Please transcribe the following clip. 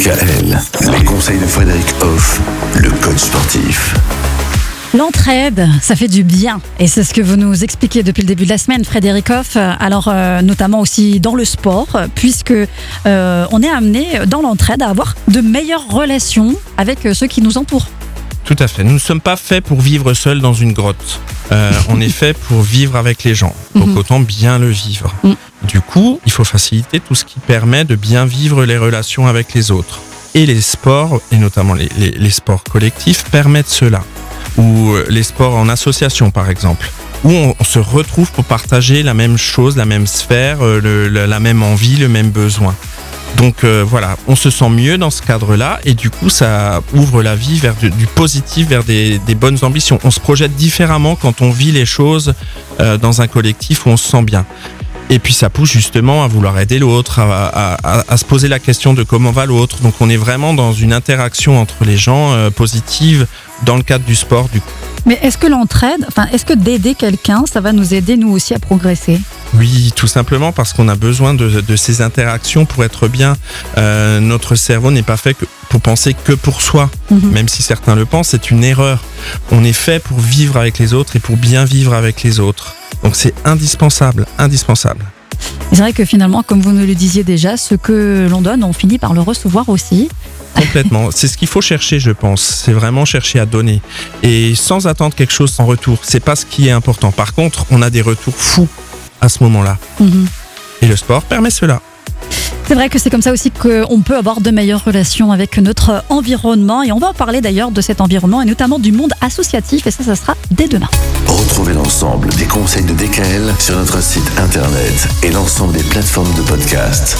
Les conseils de Frédéric Hoff, le coach sportif. L'entraide, ça fait du bien. Et c'est ce que vous nous expliquez depuis le début de la semaine, Frédéric Hoff. Alors, euh, notamment aussi dans le sport, puisque euh, on est amené dans l'entraide à avoir de meilleures relations avec euh, ceux qui nous entourent. Tout à fait. Nous ne sommes pas faits pour vivre seuls dans une grotte. Euh, on est fait pour vivre avec les gens. Donc Mhm. autant bien le vivre. Mm. Du coup, il faut faciliter tout ce qui permet de bien vivre les relations avec les autres. Et les sports, et notamment les, les- les sports collectifs, permettent cela. Ou euh, les sports en association, par exemple. Où on, se retrouve pour partager la même chose, la même sphère, euh, le- la- la même envie, le même besoin. Donc euh, voilà, on se sent mieux dans ce cadre-là et du coup ça ouvre la vie vers du, positif, vers des, bonnes ambitions. On se projette différemment quand on vit les choses euh, dans un collectif où on se sent bien. Et puis ça pousse justement à vouloir aider l'autre, à se poser la question de comment va l'autre. Donc on est vraiment dans une interaction entre les gens euh, positive dans le cadre du sport du coup. Mais est-ce que l'entraide, enfin, est-ce que d'aider quelqu'un, ça va nous aider nous aussi à progresser? Oui, tout simplement parce qu'on a besoin de, de ces interactions pour être bien. Euh, notre cerveau n'est pas fait que pour penser que pour soi. Mhm. même si certains le pensent, c'est une erreur. On est fait pour vivre avec les autres et pour bien vivre avec les autres. Donc c'est indispensable, indispensable. C'est vrai que finalement, comme vous nous le disiez déjà, ce que l'on donne, on finit par le recevoir aussi. Complètement. c'est ce qu'il faut chercher, je pense. C'est vraiment chercher à donner. Et sans attendre quelque chose en retour. C'est pas ce qui est important. Par contre, on a des retours fous à ce moment-là. Mhm. Et le sport permet cela. C'est vrai que c'est comme ça aussi qu'on peut avoir de meilleures relations avec notre environnement. Et on va en parler d'ailleurs de cet environnement et notamment du monde associatif. Et ça, ça sera dès demain. Retrouvez l'ensemble des conseils de DKL sur notre site internet et l'ensemble des plateformes de podcast.